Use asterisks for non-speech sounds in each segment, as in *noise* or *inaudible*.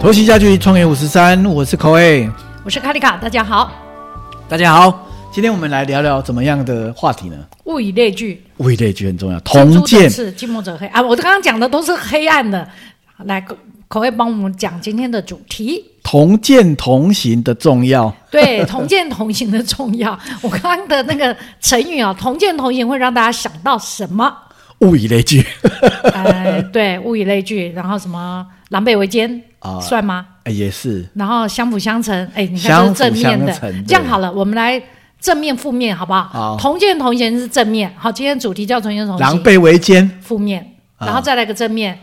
头旗家具创业五十三，我是 c o a 我是卡丽卡，大家好。大家好，今天我们来聊聊怎么样的话题呢？物以类聚，物以类聚很重要。同见是近墨者黑啊！我刚刚讲的都是黑暗的，来口味帮我们讲今天的主题。同见同行的重要，对，同见同行的重要。我刚刚的那个成语啊，同见同行会让大家想到什么？物以类聚。*laughs* 哎，对，物以类聚，然后什么狼狈为奸啊，算吗？哎，也是。然后相辅相成，哎，你看这是正面的。这样好了，我们来正面、负面，好不好？好。同见同行是正面，好，今天主题叫同见同行。狼狈为奸，负面。然后再来个正面，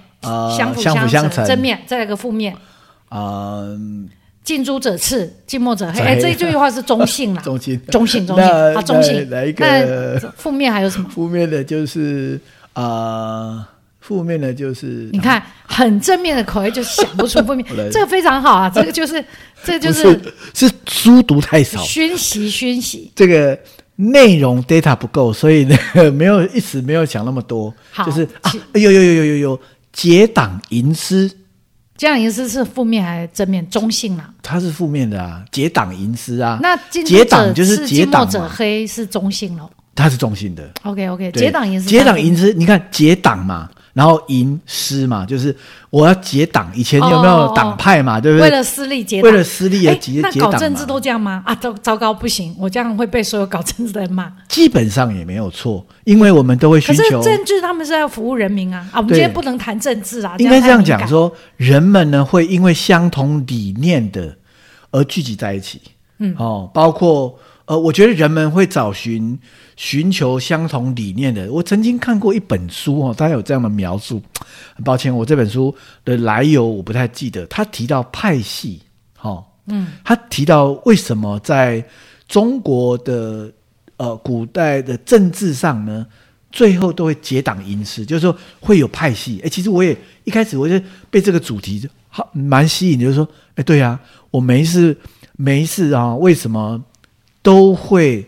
相辅相成，正面。再来个负面。嗯，近朱者赤，近墨者黑。哎，这一句话是中性啦，*laughs* 中性，中性，中性。好，中性。来一个负面还有什么？负面的就是啊，负面的就是你看，很正面的口味就想不出负面，*laughs* 这个非常好啊，这个就是，*laughs* 这就是是书读太少，熏习熏习，这个内容 data 不够，所以那个没有一时没有想那么多，就是啊，有有有有有有结党营私。结党营私是负面还是正面？中性啦。它是负面的啊，结党营私啊。那结党就是结党者黑是中性喽。它是中性的。OK OK，结党营私。结党营私，你看结党嘛。然后营私嘛，就是我要结党。以前有没有党派嘛？对不对？为了私利结，为了私利而结结党搞政治都这样吗？啊，糟糟糕，不行，我这样会被所有搞政治的人骂。基本上也没有错，因为我们都会寻求政治，他们是要服务人民啊。啊，我们今天不能谈政治啊。应该这样讲说，人们呢会因为相同理念的而聚集在一起。嗯，哦，包括。呃，我觉得人们会找寻寻求相同理念的。我曾经看过一本书哦，它有这样的描述。很抱歉，我这本书的来由我不太记得。他提到派系，哈，嗯，他提到为什么在中国的呃古代的政治上呢，最后都会结党营私，就是说会有派系。哎，其实我也一开始我就被这个主题好蛮吸引，就是说，哎，对呀，我没事没事啊，为什么？都会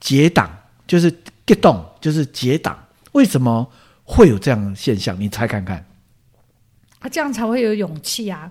结党，就是 get 动，就是结党。为什么会有这样的现象？你猜看看。啊，这样才会有勇气啊！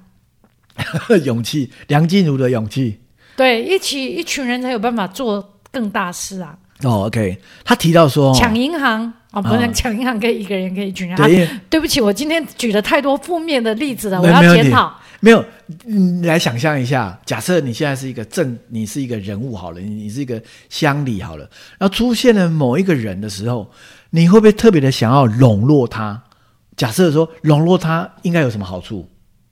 *laughs* 勇气，梁静茹的勇气。对，一起一群人才有办法做更大事啊。哦，OK，他提到说抢银行哦，不能抢银行，可以一个人，可以一群人。对，对不起，我今天举了太多负面的例子了，我要检讨。没有，你来想象一下，假设你现在是一个正，你是一个人物好了，你你是一个乡里好了，然后出现了某一个人的时候，你会不会特别的想要笼络他？假设说笼络他应该有什么好处？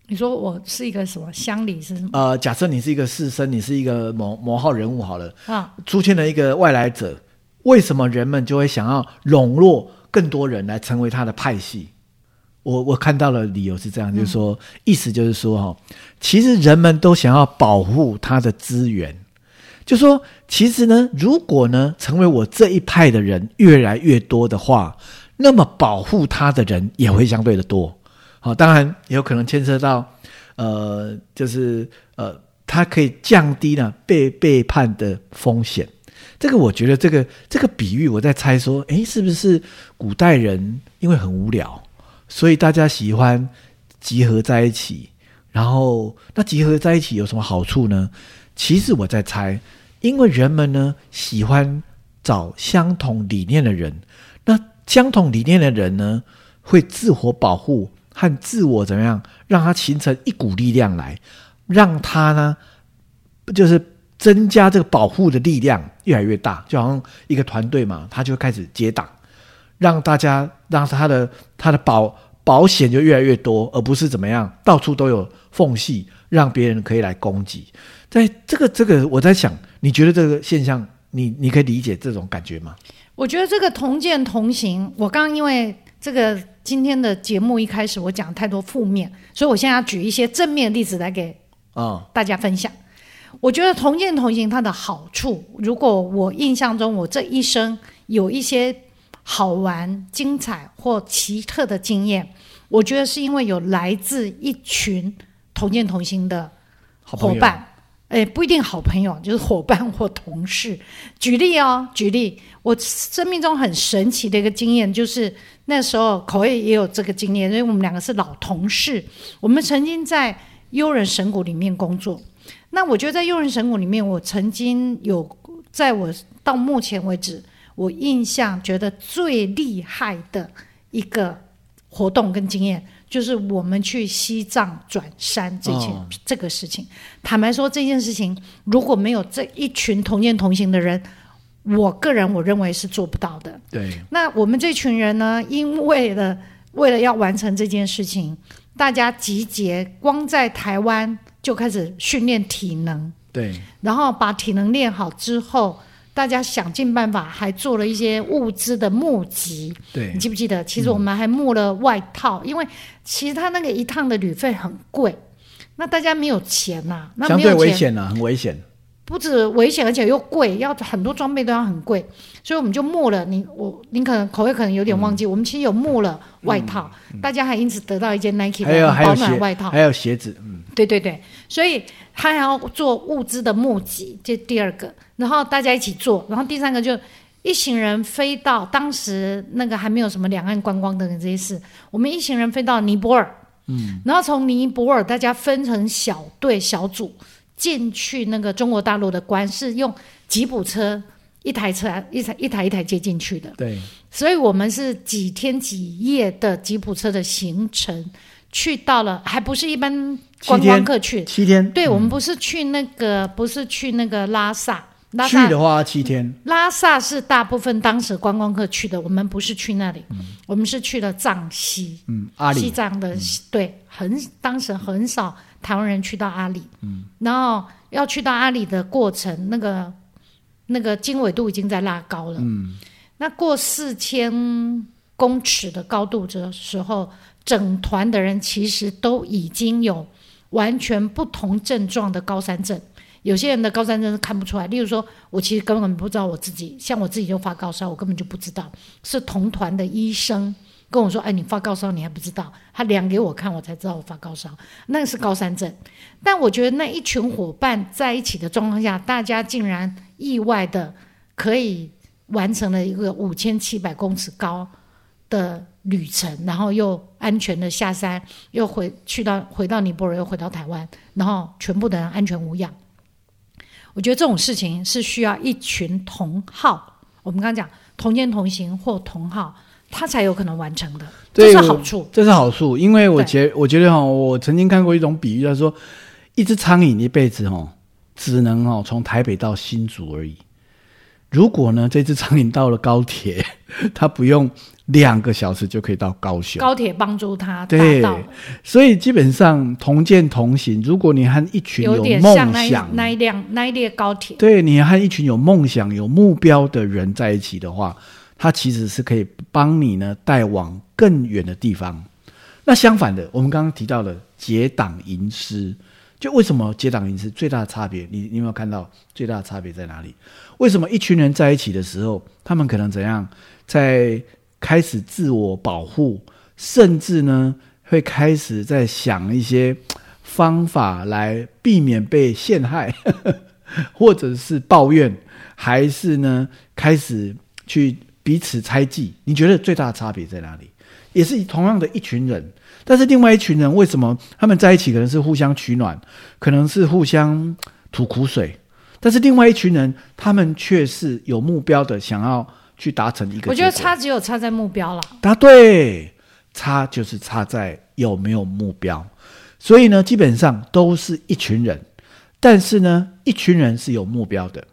你说我是一个什么乡里是什么？呃，假设你是一个士绅，你是一个某某号人物好了啊，出现了一个外来者，为什么人们就会想要笼络更多人来成为他的派系？我我看到了理由是这样，就是说，意思就是说，哈，其实人们都想要保护他的资源，就说，其实呢，如果呢，成为我这一派的人越来越多的话，那么保护他的人也会相对的多。好，当然也有可能牵涉到，呃，就是呃，他可以降低呢被背叛的风险。这个我觉得，这个这个比喻，我在猜说，诶，是不是古代人因为很无聊？所以大家喜欢集合在一起，然后那集合在一起有什么好处呢？其实我在猜，因为人们呢喜欢找相同理念的人，那相同理念的人呢会自我保护和自我怎么样，让他形成一股力量来，让他呢就是增加这个保护的力量越来越大，就好像一个团队嘛，他就开始结党。让大家让他的他的保保险就越来越多，而不是怎么样到处都有缝隙，让别人可以来攻击。在这个这个，我在想，你觉得这个现象，你你可以理解这种感觉吗？我觉得这个同见同行，我刚刚因为这个今天的节目一开始我讲太多负面，所以我现在要举一些正面例子来给啊大家分享。我觉得同见同行它的好处，如果我印象中我这一生有一些。好玩、精彩或奇特的经验，我觉得是因为有来自一群同见同心的伙伴，哎，不一定好朋友，就是伙伴或同事。*laughs* 举例哦，举例，我生命中很神奇的一个经验，就是那时候口味也有这个经验，因为我们两个是老同事，我们曾经在悠人神谷里面工作。那我觉得在悠人神谷里面，我曾经有在我到目前为止，我印象觉得最厉害的一个活动跟经验，就是我们去西藏转山这件这个事情。坦白说，这件事情如果没有这一群同见同行的人，我个人我认为是做不到的。对。那我们这群人呢，因为了为了要完成这件事情，大家集结，光在台湾。就开始训练体能，对，然后把体能练好之后，大家想尽办法，还做了一些物资的募集。对，你记不记得？其实我们还募了外套，因为其实他那个一趟的旅费很贵，那大家没有钱呐，那相对危险呐，很危险。不止危险，而且又贵，要很多装备都要很贵，所以我们就募了。你我您可能口味可能有点忘记，我们其实有募了外套，大家还因此得到一件 Nike 的保暖外套，还有鞋子。嗯，对对对，所以他还要做物资的募集，这第二个。然后大家一起做，然后第三个就一行人飞到当时那个还没有什么两岸观光的这些事，我们一行人飞到尼泊尔，嗯，然后从尼泊尔大家分成小队小组。进去那个中国大陆的关是用吉普车一台车一台一台一台接进去的，对，所以我们是几天几夜的吉普车的行程，去到了还不是一般观光客去。七天，对我们不是去那个不是去那个拉萨，拉萨去的话七天，拉萨是大部分当时观光客去的，我们不是去那里，我们是去了藏西，嗯，阿里。西藏的对，很当时很少。台湾人去到阿里，嗯，然后要去到阿里的过程，那个那个经纬度已经在拉高了，嗯，那过四千公尺的高度的时候，整团的人其实都已经有完全不同症状的高山症，有些人的高山症是看不出来，例如说，我其实根本不知道我自己，像我自己就发高烧，我根本就不知道，是同团的医生。跟我说：“哎，你发高烧，你还不知道？他量给我看，我才知道我发高烧。那个是高山症。但我觉得那一群伙伴在一起的状况下，大家竟然意外的可以完成了一个五千七百公尺高的旅程，然后又安全的下山，又回去到回到尼泊尔，又回到台湾，然后全部的人安全无恙。我觉得这种事情是需要一群同好，我们刚刚讲同见同行或同好。”他才有可能完成的，这是好处。这是好处，因为我觉我觉得哈，我曾经看过一种比喻，他说，一只苍蝇一辈子哈，只能哦从台北到新竹而已。如果呢，这只苍蝇到了高铁，*laughs* 它不用两个小时就可以到高雄。高铁帮助他对，所以基本上同见同行。如果你和一群有梦想那一辆那一列高铁，对你和一群有梦想、有目标的人在一起的话。它其实是可以帮你呢带往更远的地方。那相反的，我们刚刚提到了结党营私，就为什么结党营私最大的差别？你你有没有看到最大的差别在哪里？为什么一群人在一起的时候，他们可能怎样在开始自我保护，甚至呢会开始在想一些方法来避免被陷害，*laughs* 或者是抱怨，还是呢开始去。彼此猜忌，你觉得最大的差别在哪里？也是同样的一群人，但是另外一群人为什么他们在一起可能是互相取暖，可能是互相吐苦水，但是另外一群人他们却是有目标的，想要去达成一个。我觉得差只有差在目标了。答对，差就是差在有没有目标。所以呢，基本上都是一群人，但是呢，一群人是有目标的。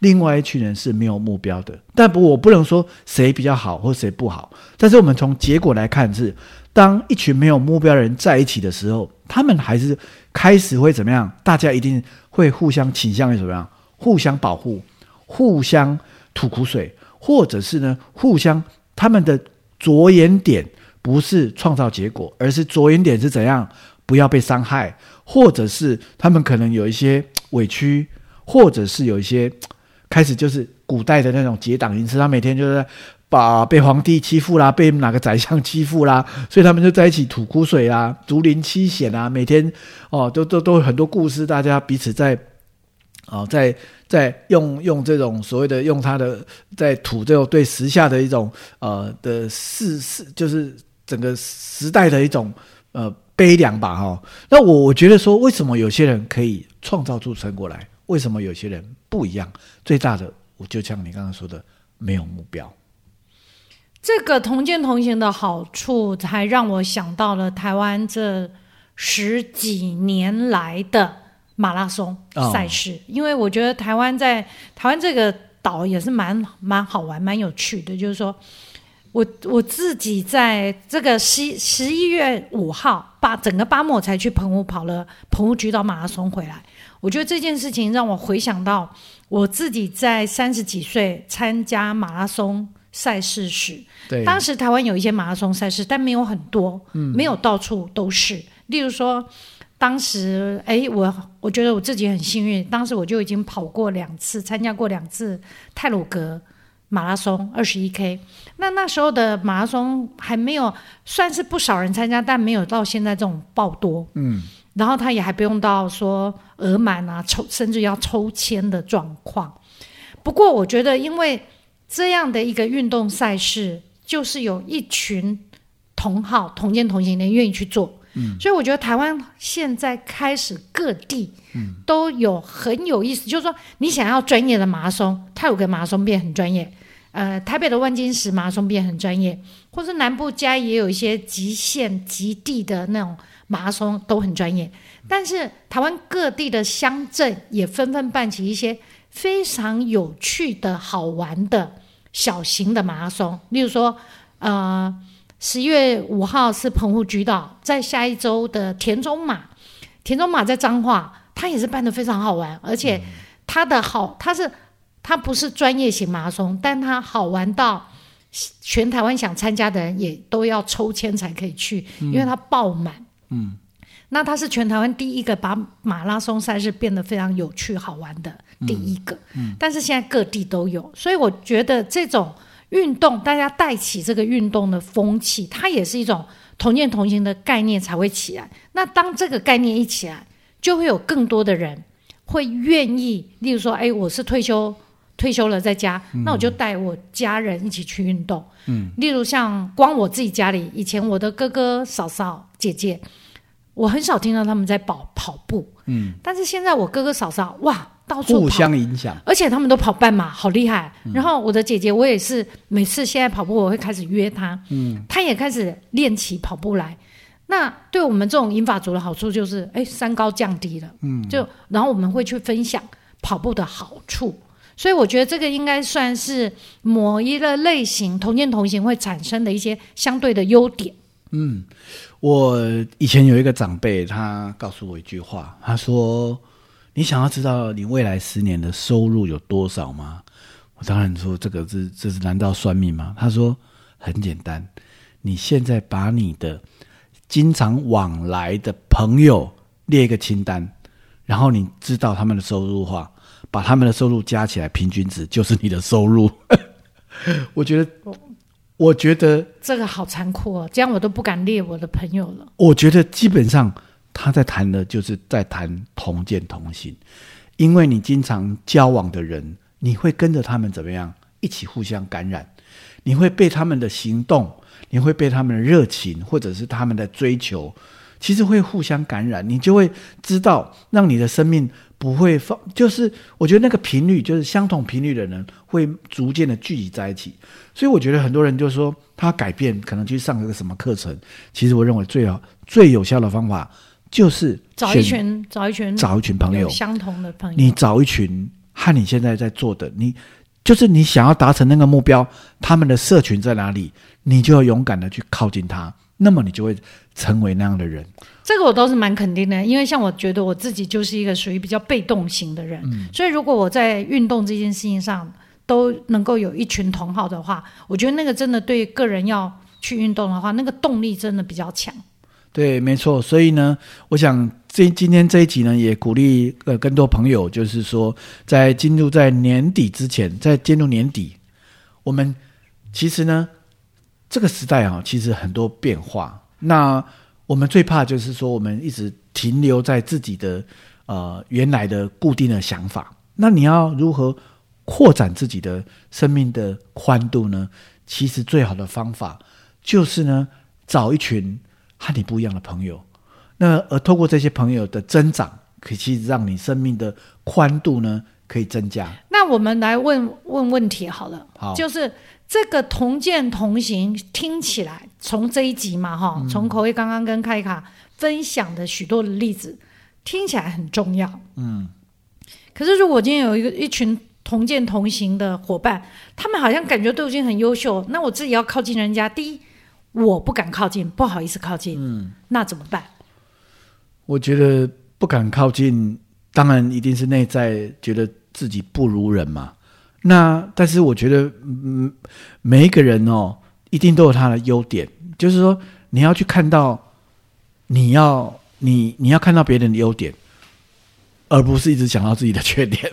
另外一群人是没有目标的，但不，我不能说谁比较好或谁不好。但是我们从结果来看，是当一群没有目标的人在一起的时候，他们还是开始会怎么样？大家一定会互相倾向于怎么样？互相保护，互相吐苦水，或者是呢，互相他们的着眼点不是创造结果，而是着眼点是怎样不要被伤害，或者是他们可能有一些委屈，或者是有一些。开始就是古代的那种结党营私，他每天就是把被皇帝欺负啦，被哪个宰相欺负啦，*laughs* 所以他们就在一起吐苦水啊，竹林七贤啊，每天哦，都都都很多故事，大家彼此在哦，在在用用这种所谓的用他的在吐这种对时下的一种呃的事事，就是整个时代的一种呃悲凉吧哈。那我我觉得说，为什么有些人可以创造出成果来，为什么有些人不一样？最大的，我就像你刚刚说的，没有目标。这个同见同行的好处，才让我想到了台湾这十几年来的马拉松赛事，因为我觉得台湾在台湾这个。岛也是蛮蛮好玩、蛮有趣的。就是说，我我自己在这个十十一月五号，八整个八末才去澎湖跑了澎湖菊岛马拉松回来。我觉得这件事情让我回想到我自己在三十几岁参加马拉松赛事时，对，当时台湾有一些马拉松赛事，但没有很多，嗯，没有到处都是。例如说。当时，哎，我我觉得我自己很幸运。当时我就已经跑过两次，参加过两次泰鲁格马拉松二十一 K。那那时候的马拉松还没有算是不少人参加，但没有到现在这种爆多。嗯，然后他也还不用到说额满啊，抽甚至要抽签的状况。不过我觉得，因为这样的一个运动赛事，就是有一群同好同见同行的人愿意去做。所以我觉得台湾现在开始各地都有很有意思，就是说你想要专业的马拉松，泰鲁格马拉松变很专业，呃，台北的万金石马拉松变很专业，或是南部家也有一些极限极地的那种马拉松都很专业。但是台湾各地的乡镇也纷纷办起一些非常有趣的好玩的小型的马拉松，例如说，呃。十一月五号是澎湖居岛，在下一周的田中马，田中马在彰化，它也是办的非常好玩，而且它的好，它是它不是专业型马拉松，但它好玩到全台湾想参加的人也都要抽签才可以去，因为它爆满。嗯，那它是全台湾第一个把马拉松赛事变得非常有趣好玩的第一个。嗯，但是现在各地都有，所以我觉得这种。运动，大家带起这个运动的风气，它也是一种同见同行的概念才会起来。那当这个概念一起来，就会有更多的人会愿意，例如说，哎，我是退休退休了在家，那我就带我家人一起去运动。嗯，例如像光我自己家里，以前我的哥哥嫂嫂姐姐，我很少听到他们在跑跑步。嗯，但是现在我哥哥嫂嫂，哇！到处互相影响，而且他们都跑半马，好厉害。然后我的姐姐，我也是每次现在跑步，我会开始约她，嗯，她也开始练起跑步来。那对我们这种英法族的好处就是，哎，三高降低了，嗯，就然后我们会去分享跑步的好处。所以我觉得这个应该算是某一个类型同见同行会产生的一些相对的优点。嗯，我以前有一个长辈，他告诉我一句话，他说。你想要知道你未来十年的收入有多少吗？我当然说这个是这是难道算命吗？他说很简单，你现在把你的经常往来的朋友列一个清单，然后你知道他们的收入话，把他们的收入加起来，平均值就是你的收入。*laughs* 我觉得，我觉得这个好残酷哦，这样我都不敢列我的朋友了。我觉得基本上。他在谈的就是在谈同见同行，因为你经常交往的人，你会跟着他们怎么样一起互相感染，你会被他们的行动，你会被他们的热情，或者是他们的追求，其实会互相感染，你就会知道，让你的生命不会放，就是我觉得那个频率，就是相同频率的人会逐渐的聚集在一起。所以我觉得很多人就说他改变，可能去上一个什么课程，其实我认为最好最有效的方法。就是找一群找一群找一群朋友相同的朋友，你找一群和你现在在做的，你就是你想要达成那个目标，他们的社群在哪里，你就要勇敢的去靠近他，那么你就会成为那样的人。这个我倒是蛮肯定的，因为像我觉得我自己就是一个属于比较被动型的人，所以如果我在运动这件事情上都能够有一群同好的话，我觉得那个真的对个人要去运动的话，那个动力真的比较强。对，没错。所以呢，我想这今天这一集呢，也鼓励呃更多朋友，就是说，在进入在年底之前，在进入年底，我们其实呢，这个时代啊，其实很多变化。那我们最怕就是说，我们一直停留在自己的呃原来的固定的想法。那你要如何扩展自己的生命的宽度呢？其实最好的方法就是呢，找一群。和你不一样的朋友，那而透过这些朋友的增长，可以让你生命的宽度呢可以增加。那我们来问问问题好了，好，就是这个同见同行听起来，从这一集嘛哈，从口味刚刚跟开卡分享的许多的例子，听起来很重要。嗯，可是如果今天有一个一群同见同行的伙伴，他们好像感觉都已经很优秀，那我自己要靠近人家，第一我不敢靠近，不好意思靠近，嗯，那怎么办？我觉得不敢靠近，当然一定是内在觉得自己不如人嘛。那但是我觉得，嗯，每一个人哦，一定都有他的优点，就是说你要去看到，你要你你要看到别人的优点，而不是一直想到自己的缺点。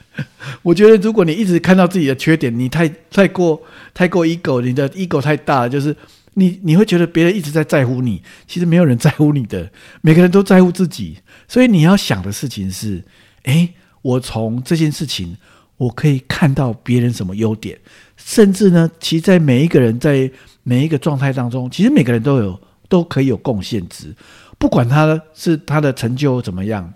*laughs* 我觉得如果你一直看到自己的缺点，你太太过太过 ego，你的 ego 太大，就是。你你会觉得别人一直在在乎你，其实没有人在乎你的，每个人都在乎自己。所以你要想的事情是：诶，我从这件事情，我可以看到别人什么优点，甚至呢，其实，在每一个人在每一个状态当中，其实每个人都有都可以有贡献值，不管他是他的成就怎么样。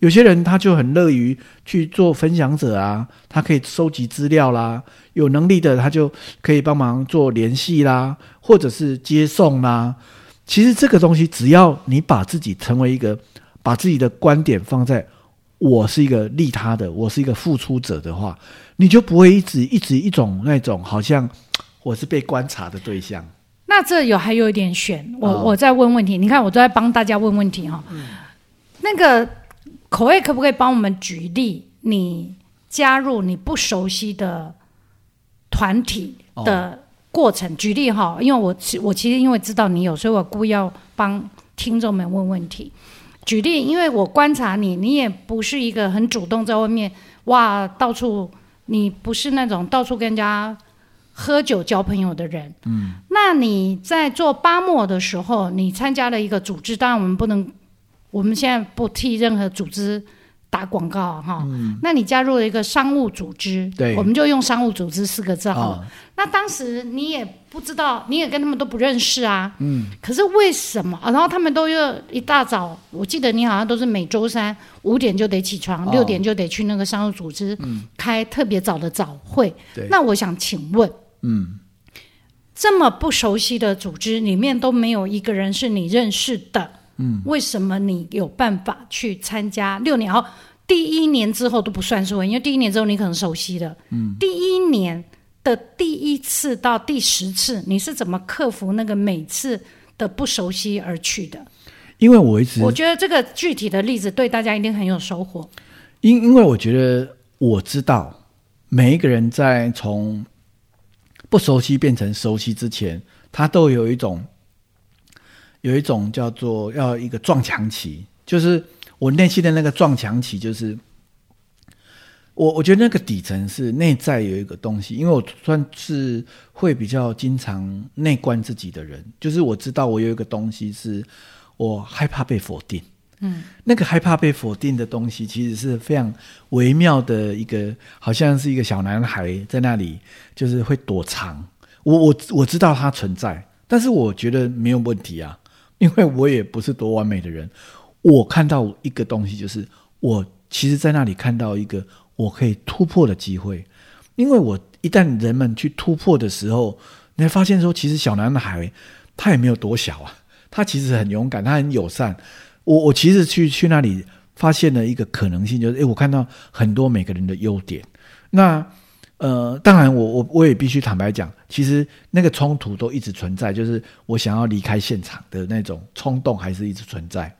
有些人他就很乐于去做分享者啊，他可以收集资料啦，有能力的他就可以帮忙做联系啦，或者是接送啦。其实这个东西，只要你把自己成为一个，把自己的观点放在我是一个利他的，我是一个付出者的话，你就不会一直一直一种那种好像我是被观察的对象。那这有还有一点选，我我在问问题，你看我都在帮大家问问题哈，那个。口味可不可以帮我们举例？你加入你不熟悉的团体的过程，举例哈。因为我我其实因为知道你有，所以我故意要帮听众们问问题。举例，因为我观察你，你也不是一个很主动在外面哇到处，你不是那种到处跟人家喝酒交朋友的人。嗯。那你在做巴莫的时候，你参加了一个组织，当然我们不能。我们现在不替任何组织打广告哈，那你加入了一个商务组织，对，我们就用商务组织四个字好了。那当时你也不知道，你也跟他们都不认识啊，嗯。可是为什么？然后他们都要一大早，我记得你好像都是每周三五点就得起床，六点就得去那个商务组织开特别早的早会。对。那我想请问，嗯，这么不熟悉的组织里面都没有一个人是你认识的。嗯，为什么你有办法去参加六年？后第一年之后都不算数，因为第一年之后你可能熟悉了。嗯，第一年的第一次到第十次，你是怎么克服那个每次的不熟悉而去的？因为我一直我觉得这个具体的例子对大家一定很有收获。因因为我觉得我知道每一个人在从不熟悉变成熟悉之前，他都有一种。有一种叫做要一个撞墙期，就是我内心的那个撞墙期，就是我我觉得那个底层是内在有一个东西，因为我算是会比较经常内观自己的人，就是我知道我有一个东西是我害怕被否定，嗯，那个害怕被否定的东西，其实是非常微妙的一个，好像是一个小男孩在那里，就是会躲藏。我我我知道它存在，但是我觉得没有问题啊。因为我也不是多完美的人，我看到一个东西，就是我其实，在那里看到一个我可以突破的机会。因为我一旦人们去突破的时候，你会发现说，其实小男孩他也没有多小啊，他其实很勇敢，他很友善。我我其实去去那里发现了一个可能性，就是诶，我看到很多每个人的优点。那呃，当然，我我我也必须坦白讲，其实那个冲突都一直存在，就是我想要离开现场的那种冲动还是一直存在。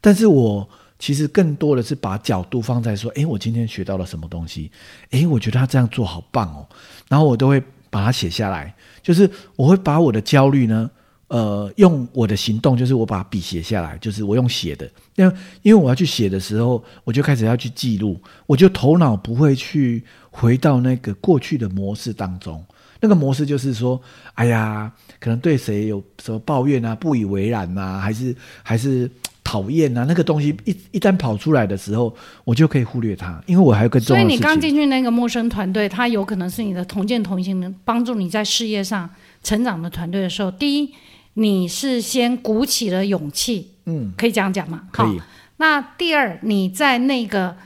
但是我其实更多的是把角度放在说，诶，我今天学到了什么东西？诶，我觉得他这样做好棒哦，然后我都会把它写下来，就是我会把我的焦虑呢。呃，用我的行动，就是我把笔写下来，就是我用写的。那因为我要去写的时候，我就开始要去记录，我就头脑不会去回到那个过去的模式当中。那个模式就是说，哎呀，可能对谁有什么抱怨啊，不以为然呐，还是还是讨厌呐，那个东西一一旦跑出来的时候，我就可以忽略它，因为我还有更重要所以你刚进去那个陌生团队，他有可能是你的同见同行，能帮助你在事业上成长的团队的时候，第一。你是先鼓起了勇气，嗯，可以这样讲吗？可以。那第二，你在那个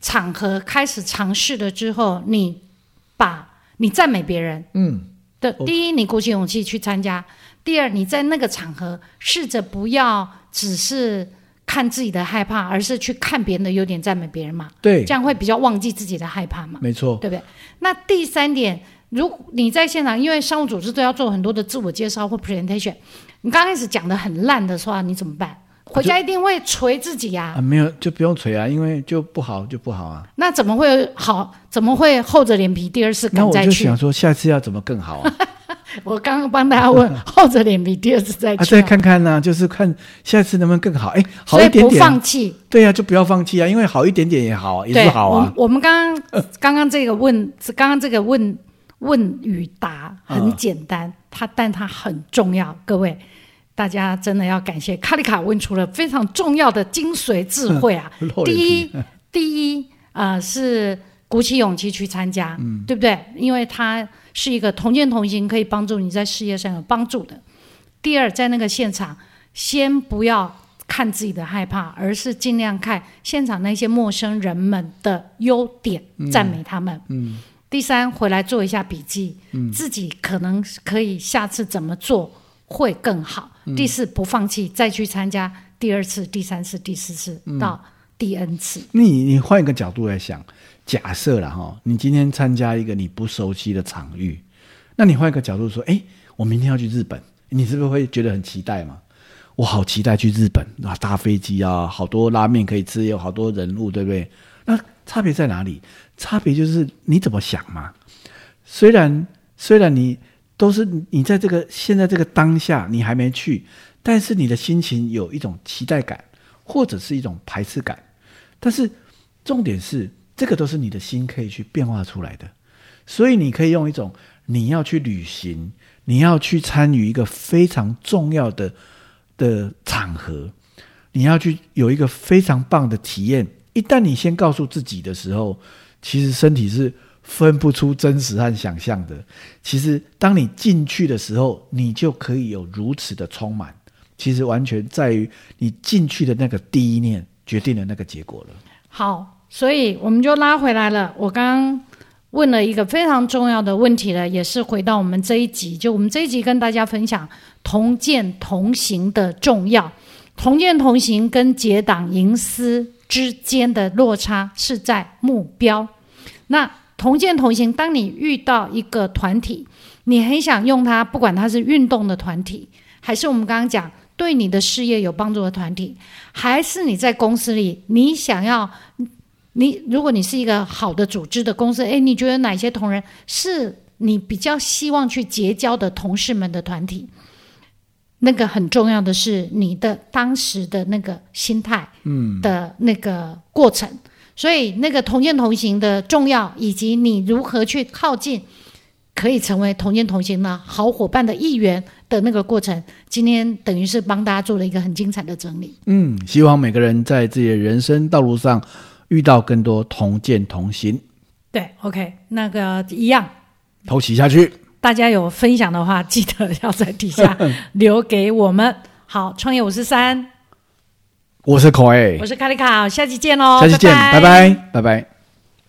场合开始尝试了之后，你把你赞美别人，嗯，的第一，你鼓起勇气去参加；第二，你在那个场合试着不要只是看自己的害怕，而是去看别人的优点，赞美别人嘛。对，这样会比较忘记自己的害怕嘛。没错，对不对？那第三点，如你在现场，因为商务组织都要做很多的自我介绍或 presentation，你刚开始讲的很烂的话，你怎么办？回家一定会捶自己呀！啊，没有就不用捶啊，因为就不好就不好啊。那怎么会好？怎么会厚着脸皮第二次敢再去？那我就想说，下次要怎么更好啊？*laughs* 我刚刚帮大家问，厚着脸皮第二次再去，再看看呢，就是看下次能不能更好。哎，好一点点，不放弃。对呀，就不要放弃啊，因为好一点点也好，也是好啊。我们刚刚刚刚这个问，刚刚这个问问与答很简单，它但它很重要，各位。大家真的要感谢卡里卡问出了非常重要的精髓智慧啊！*laughs* 第一，第一，呃，是鼓起勇气去参加，对不对？因为它是一个同见同行，可以帮助你在事业上有帮助的。第二，在那个现场，先不要看自己的害怕，而是尽量看现场那些陌生人们的优点，赞美他们。嗯。第三，回来做一下笔记，自己可能可以下次怎么做。会更好。第四，不放弃，再去参加第二次、第三次、第四次到第 N 次。你你换一个角度来想，假设了哈，你今天参加一个你不熟悉的场域，那你换一个角度说，哎，我明天要去日本，你是不是会觉得很期待嘛？我好期待去日本啊，搭飞机啊，好多拉面可以吃，有好多人物，对不对？那差别在哪里？差别就是你怎么想嘛。虽然虽然你。都是你在这个现在这个当下，你还没去，但是你的心情有一种期待感，或者是一种排斥感。但是重点是，这个都是你的心可以去变化出来的。所以你可以用一种你要去旅行，你要去参与一个非常重要的的场合，你要去有一个非常棒的体验。一旦你先告诉自己的时候，其实身体是。分不出真实和想象的，其实当你进去的时候，你就可以有如此的充满。其实完全在于你进去的那个第一念决定了那个结果了。好，所以我们就拉回来了。我刚刚问了一个非常重要的问题了，也是回到我们这一集，就我们这一集跟大家分享同见同行的重要。同见同行跟结党营私之间的落差是在目标。那同见同行。当你遇到一个团体，你很想用它，不管它是运动的团体，还是我们刚刚讲对你的事业有帮助的团体，还是你在公司里，你想要你，如果你是一个好的组织的公司，诶，你觉得哪些同仁是你比较希望去结交的同事们的团体？那个很重要的是你的当时的那个心态，嗯，的那个过程。所以，那个同见同行的重要，以及你如何去靠近，可以成为同见同行的好伙伴的一员的那个过程，今天等于是帮大家做了一个很精彩的整理。嗯，希望每个人在自己的人生道路上遇到更多同见同行。对，OK，那个一样，偷袭下去。大家有分享的话，记得要在底下 *laughs* 留给我们。好，创业五十三。我是 Koi，我是卡里卡，下期见喽！下期见，拜拜，拜拜。